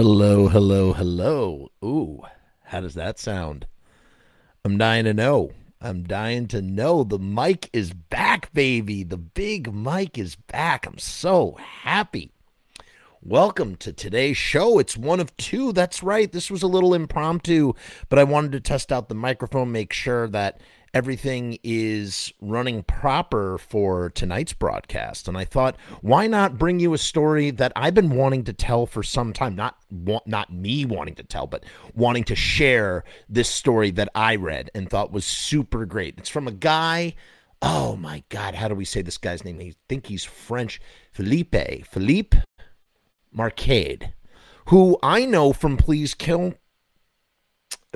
Hello, hello, hello. Ooh, how does that sound? I'm dying to know. I'm dying to know. The mic is back, baby. The big mic is back. I'm so happy. Welcome to today's show. It's one of two. That's right. This was a little impromptu, but I wanted to test out the microphone, make sure that everything is running proper for tonight's broadcast. And I thought, why not bring you a story that I've been wanting to tell for some time? Not not me wanting to tell, but wanting to share this story that I read and thought was super great. It's from a guy. Oh my God, how do we say this guy's name? I think he's French. Philippe. Philippe Marcade, who I know from Please Kill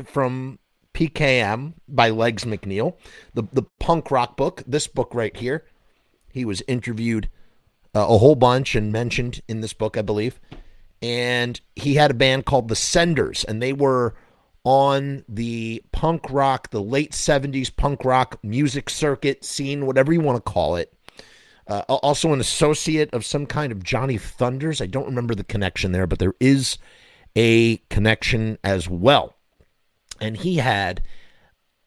from PKM by Legs McNeil, the, the punk rock book, this book right here. He was interviewed uh, a whole bunch and mentioned in this book, I believe. And he had a band called The Senders, and they were on the punk rock, the late 70s punk rock music circuit scene, whatever you want to call it. Uh, also, an associate of some kind of Johnny Thunders. I don't remember the connection there, but there is a connection as well and he had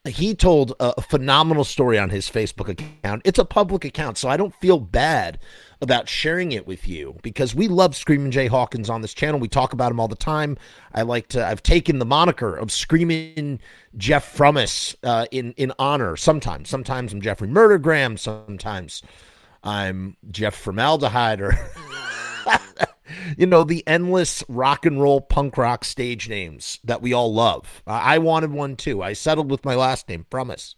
he told a phenomenal story on his Facebook account. It's a public account, so I don't feel bad about sharing it with you because we love Screaming Jay Hawkins on this channel. We talk about him all the time. I like to. I've taken the moniker of Screaming Jeff Frumess uh, in in honor. Sometimes, sometimes I'm Jeffrey Murdergram. Sometimes I'm Jeff Formaldehyde or. you know, the endless rock and roll punk rock stage names that we all love. I wanted one too. I settled with my last name, Promise,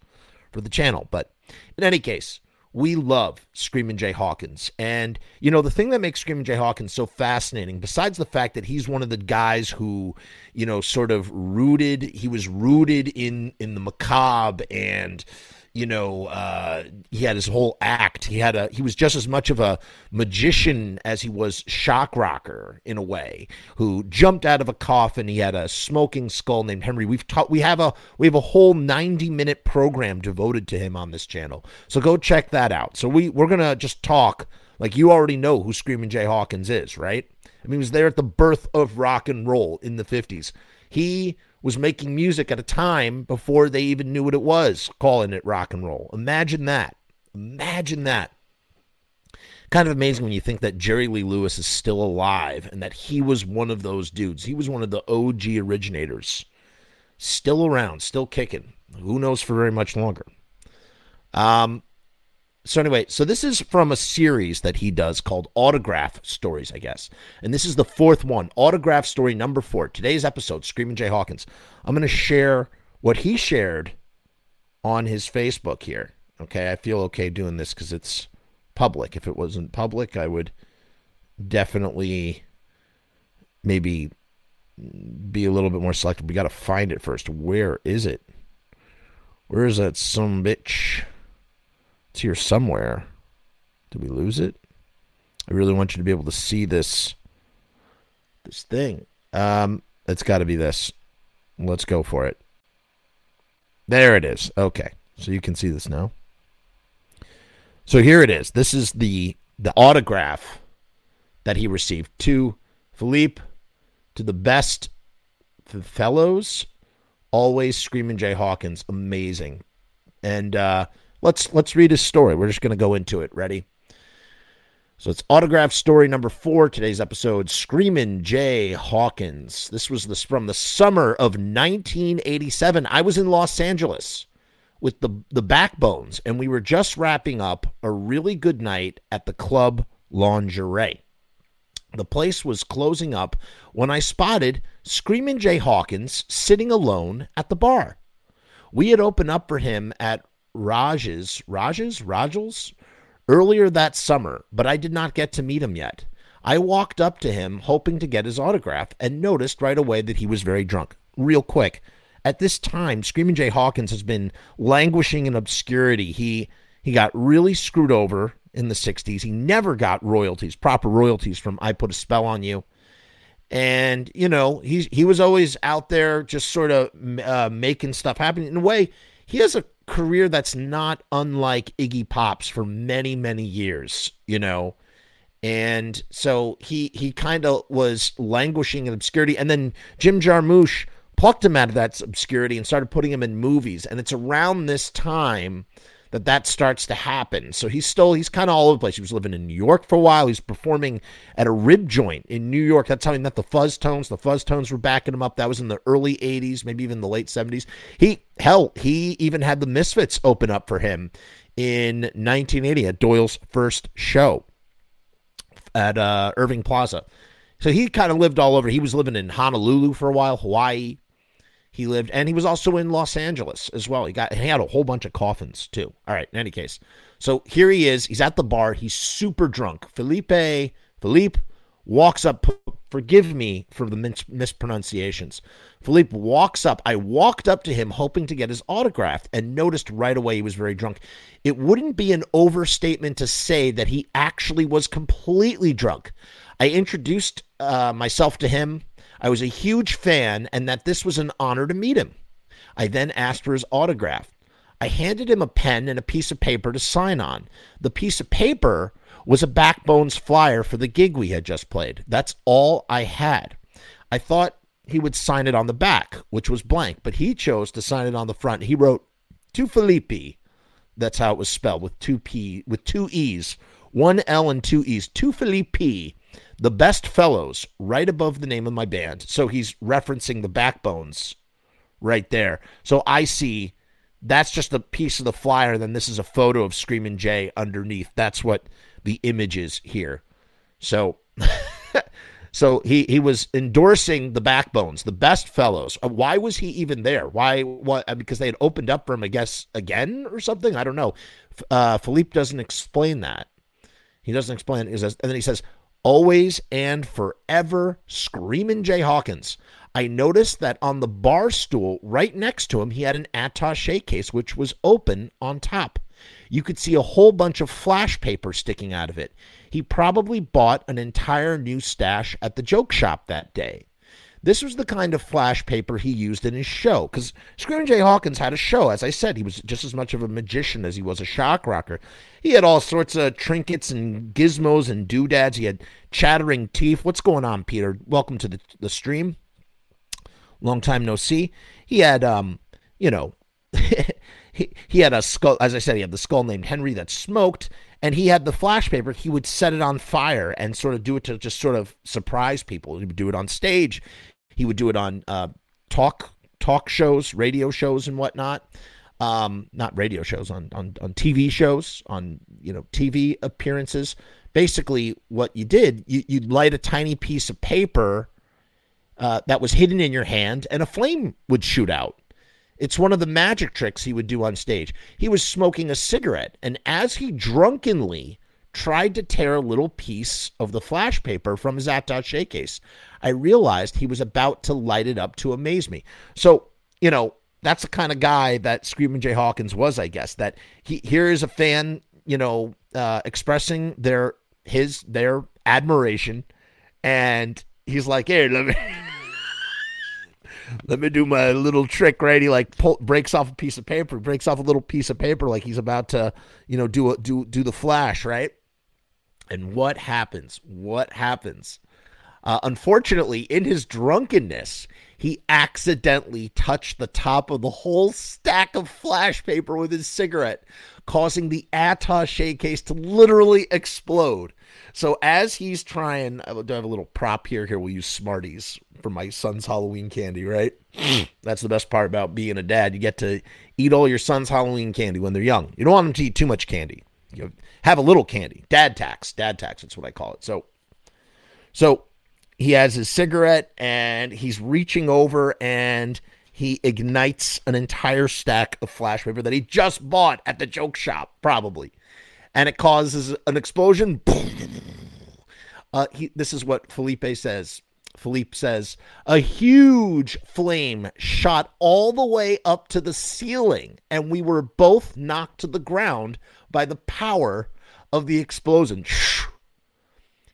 for the channel. But in any case, we love Screaming Jay Hawkins. And, you know, the thing that makes Screaming Jay Hawkins so fascinating, besides the fact that he's one of the guys who, you know, sort of rooted, he was rooted in in the macabre and you know, uh, he had his whole act. He had a he was just as much of a magician as he was shock rocker in a way, who jumped out of a coffin. He had a smoking skull named Henry. We've taught we have a we have a whole 90 minute program devoted to him on this channel. So go check that out. So we we're gonna just talk like you already know who Screaming Jay Hawkins is, right? I mean, he was there at the birth of rock and roll in the 50s. He was making music at a time before they even knew what it was, calling it rock and roll. Imagine that. Imagine that. Kind of amazing when you think that Jerry Lee Lewis is still alive and that he was one of those dudes. He was one of the OG originators. Still around, still kicking. Who knows for very much longer. Um, so anyway, so this is from a series that he does called Autograph Stories, I guess. And this is the fourth one, Autograph Story number four. Today's episode, Screaming Jay Hawkins. I'm going to share what he shared on his Facebook here. Okay, I feel okay doing this because it's public. If it wasn't public, I would definitely maybe be a little bit more selective. We got to find it first. Where is it? Where is that some bitch? It's here somewhere. Did we lose it? I really want you to be able to see this this thing. Um, it's got to be this. Let's go for it. There it is. Okay. So you can see this now. So here it is. This is the the autograph that he received to Philippe, to the best fellows, always screaming Jay Hawkins, amazing. And uh, Let's let's read his story. We're just going to go into it. Ready? So it's autograph story number four. Today's episode: Screamin' Jay Hawkins. This was this from the summer of 1987. I was in Los Angeles with the the Backbones, and we were just wrapping up a really good night at the club Lingerie. The place was closing up when I spotted Screamin' Jay Hawkins sitting alone at the bar. We had opened up for him at Rajes, Rajes, Rajals earlier that summer, but I did not get to meet him yet. I walked up to him hoping to get his autograph and noticed right away that he was very drunk. Real quick, at this time, Screaming Jay Hawkins has been languishing in obscurity. He he got really screwed over in the 60s. He never got royalties, proper royalties from I Put a Spell on You. And, you know, he, he was always out there just sort of uh, making stuff happen. In a way, he has a career that's not unlike Iggy Pop's for many, many years, you know. And so he he kind of was languishing in obscurity. And then Jim Jarmusch plucked him out of that obscurity and started putting him in movies. And it's around this time that that starts to happen. So he's still he's kind of all over the place. He was living in New York for a while. He's performing at a rib joint in New York. That's how he met the Fuzztones. The Fuzztones were backing him up. That was in the early '80s, maybe even the late '70s. He hell, he even had the Misfits open up for him in 1980 at Doyle's first show at uh, Irving Plaza. So he kind of lived all over. He was living in Honolulu for a while, Hawaii, he lived, and he was also in Los Angeles as well. He got he had a whole bunch of coffins too. All right, in any case, so here he is. He's at the bar. He's super drunk. Felipe Philippe walks up. Forgive me for the mis- mispronunciations. Philippe walks up. I walked up to him hoping to get his autograph and noticed right away he was very drunk. It wouldn't be an overstatement to say that he actually was completely drunk. I introduced uh, myself to him I was a huge fan and that this was an honor to meet him. I then asked for his autograph. I handed him a pen and a piece of paper to sign on. The piece of paper was a Backbones flyer for the gig we had just played. That's all I had. I thought he would sign it on the back, which was blank, but he chose to sign it on the front. He wrote to Felipe. That's how it was spelled with two P with two E's, one L and two E's. To Felipe the Best Fellows, right above the name of my band. So he's referencing the backbones right there. So I see that's just a piece of the flyer. Then this is a photo of Screaming Jay underneath. That's what the image is here. So. So he he was endorsing the backbones, the best fellows. Uh, why was he even there? Why what? Uh, because they had opened up for him, I guess, again or something. I don't know. Uh, Philippe doesn't explain that. He doesn't explain it. And then he says, always and forever screaming Jay Hawkins. I noticed that on the bar stool right next to him, he had an attache case which was open on top. You could see a whole bunch of flash paper sticking out of it. He probably bought an entire new stash at the joke shop that day. This was the kind of flash paper he used in his show because Screaming Jay Hawkins had a show. As I said, he was just as much of a magician as he was a shock rocker. He had all sorts of trinkets and gizmos and doodads. He had chattering teeth. What's going on, Peter? Welcome to the, the stream. Long time no see. He had, um, you know, he, he had a skull. As I said, he had the skull named Henry that smoked, and he had the flash paper. He would set it on fire and sort of do it to just sort of surprise people. He would do it on stage. He would do it on uh, talk talk shows, radio shows, and whatnot. Um, not radio shows, on, on on TV shows, on you know TV appearances. Basically, what you did, you, you'd light a tiny piece of paper uh, that was hidden in your hand, and a flame would shoot out. It's one of the magic tricks he would do on stage. He was smoking a cigarette, and as he drunkenly tried to tear a little piece of the flash paper from his attache case. I realized he was about to light it up to amaze me. So, you know, that's the kind of guy that Screaming Jay Hawkins was, I guess. That he here is a fan, you know, uh, expressing their his their admiration, and he's like, "Here, let me." let me do my little trick, right? He like pull, breaks off a piece of paper, breaks off a little piece of paper, like he's about to, you know, do a, do do the flash, right? And what happens? What happens? Uh, unfortunately, in his drunkenness, he accidentally touched the top of the whole stack of flash paper with his cigarette, causing the attache case to literally explode. So as he's trying, I do have a little prop here. Here we'll use Smarties for my son's Halloween candy, right? That's the best part about being a dad. You get to eat all your son's Halloween candy when they're young. You don't want them to eat too much candy. You have a little candy. Dad tax. Dad tax. That's what I call it. So, so he has his cigarette and he's reaching over and he ignites an entire stack of flash paper that he just bought at the joke shop, probably, and it causes an explosion. Uh, he, this is what Felipe says. Philippe says, a huge flame shot all the way up to the ceiling, and we were both knocked to the ground by the power of the explosion.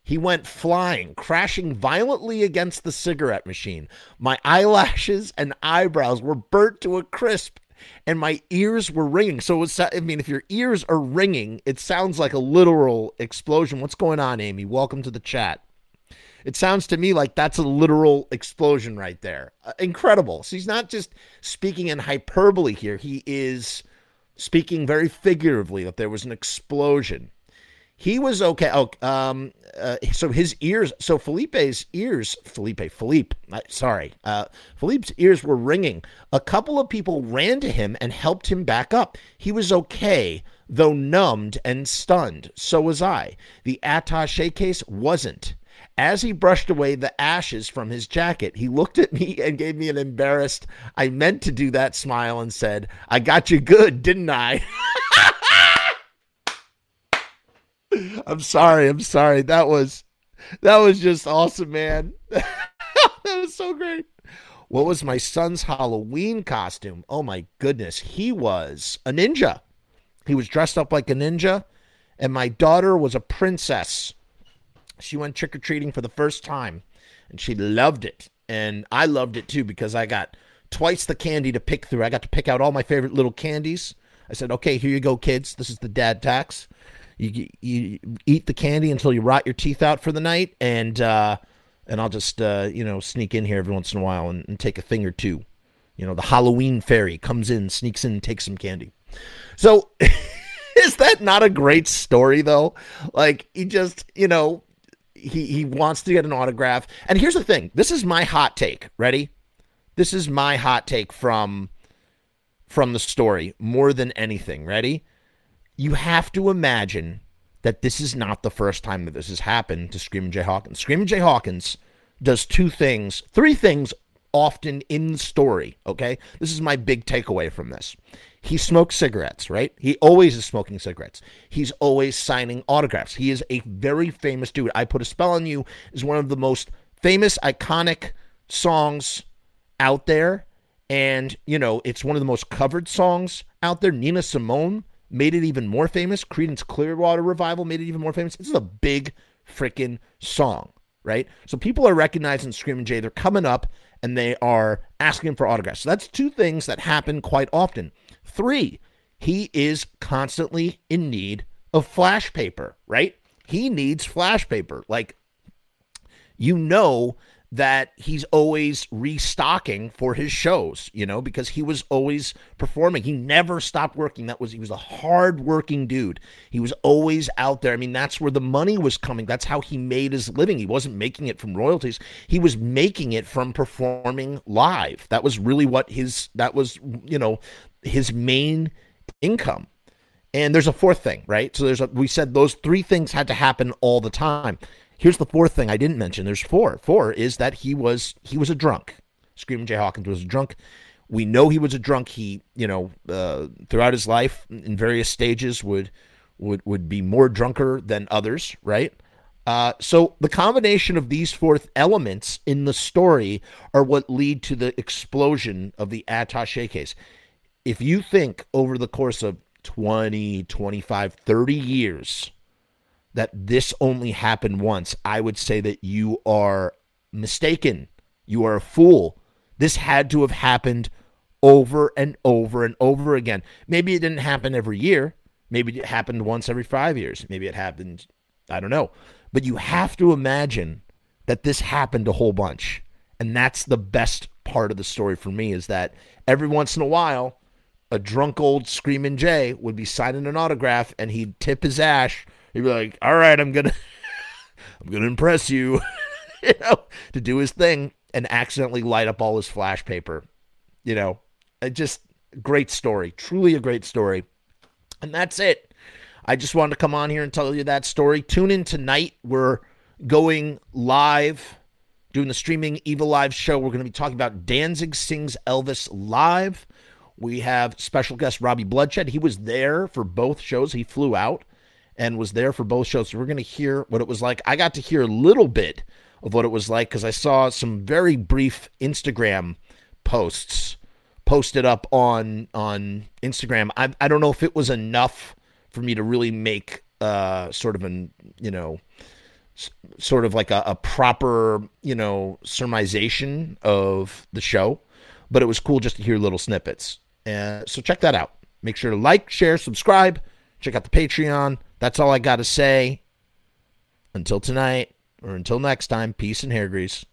He went flying, crashing violently against the cigarette machine. My eyelashes and eyebrows were burnt to a crisp. and my ears were ringing. So it's, I mean, if your ears are ringing, it sounds like a literal explosion. What's going on, Amy? Welcome to the chat. It sounds to me like that's a literal explosion right there. Uh, incredible. So he's not just speaking in hyperbole here. He is speaking very figuratively that there was an explosion. He was okay. Oh, um, uh, so his ears, so Felipe's ears, Felipe, Felipe, uh, sorry, uh, Felipe's ears were ringing. A couple of people ran to him and helped him back up. He was okay, though numbed and stunned. So was I. The attache case wasn't. As he brushed away the ashes from his jacket, he looked at me and gave me an embarrassed, I meant to do that smile and said, I got you good, didn't I? I'm sorry. I'm sorry. That was that was just awesome, man. that was so great. What was my son's Halloween costume? Oh my goodness. He was a ninja. He was dressed up like a ninja, and my daughter was a princess. She went trick or treating for the first time and she loved it. And I loved it too because I got twice the candy to pick through. I got to pick out all my favorite little candies. I said, okay, here you go, kids. This is the dad tax. You, you eat the candy until you rot your teeth out for the night, and uh, and I'll just uh, you know sneak in here every once in a while and, and take a thing or two. You know, the Halloween fairy comes in, sneaks in, and takes some candy. So, is that not a great story though? Like he just, you know, he he wants to get an autograph. And here's the thing: this is my hot take. Ready? This is my hot take from from the story more than anything. Ready? You have to imagine that this is not the first time that this has happened to Screaming Jay Hawkins. Screaming Jay Hawkins does two things, three things often in the story. Okay, this is my big takeaway from this. He smokes cigarettes, right? He always is smoking cigarettes. He's always signing autographs. He is a very famous dude. I Put a Spell on You is one of the most famous, iconic songs out there. And, you know, it's one of the most covered songs out there. Nina Simone made it even more famous. Creedence Clearwater Revival made it even more famous. This is a big freaking song, right? So people are recognizing Screaming Jay. They're coming up and they are asking for autographs. So that's two things that happen quite often. Three, he is constantly in need of flash paper, right? He needs flash paper. Like, you know that he's always restocking for his shows, you know, because he was always performing. He never stopped working. That was he was a hard working dude. He was always out there. I mean, that's where the money was coming. That's how he made his living. He wasn't making it from royalties. He was making it from performing live. That was really what his that was, you know, his main income. And there's a fourth thing, right? So there's a, we said those three things had to happen all the time. Here's the fourth thing I didn't mention. There's four. Four is that he was he was a drunk. Screaming Jay Hawkins was a drunk. We know he was a drunk. He, you know, uh, throughout his life in various stages would would would be more drunker than others, right? Uh, so the combination of these four elements in the story are what lead to the explosion of the attache case if you think over the course of 20, 25, 30 years that this only happened once, I would say that you are mistaken. You are a fool. This had to have happened over and over and over again. Maybe it didn't happen every year. Maybe it happened once every five years. Maybe it happened, I don't know. But you have to imagine that this happened a whole bunch. And that's the best part of the story for me is that every once in a while, a drunk old screaming Jay would be signing an autograph and he'd tip his ash. He'd be like, "All right, I'm gonna, I'm gonna impress you," you know, to do his thing and accidentally light up all his flash paper. You know, it just great story, truly a great story, and that's it. I just wanted to come on here and tell you that story. Tune in tonight. We're going live, doing the streaming Evil Live show. We're going to be talking about Danzig sings Elvis live. We have special guest Robbie Bloodshed. He was there for both shows. He flew out and was there for both shows. So we're going to hear what it was like. I got to hear a little bit of what it was like because I saw some very brief Instagram posts posted up on on Instagram. I, I don't know if it was enough for me to really make uh, sort of an you know sort of like a, a proper you know sermonization of the show, but it was cool just to hear little snippets Uh, so check that out. Make sure to like, share, subscribe. Check out the Patreon. That's all I got to say. Until tonight or until next time, peace and hair grease.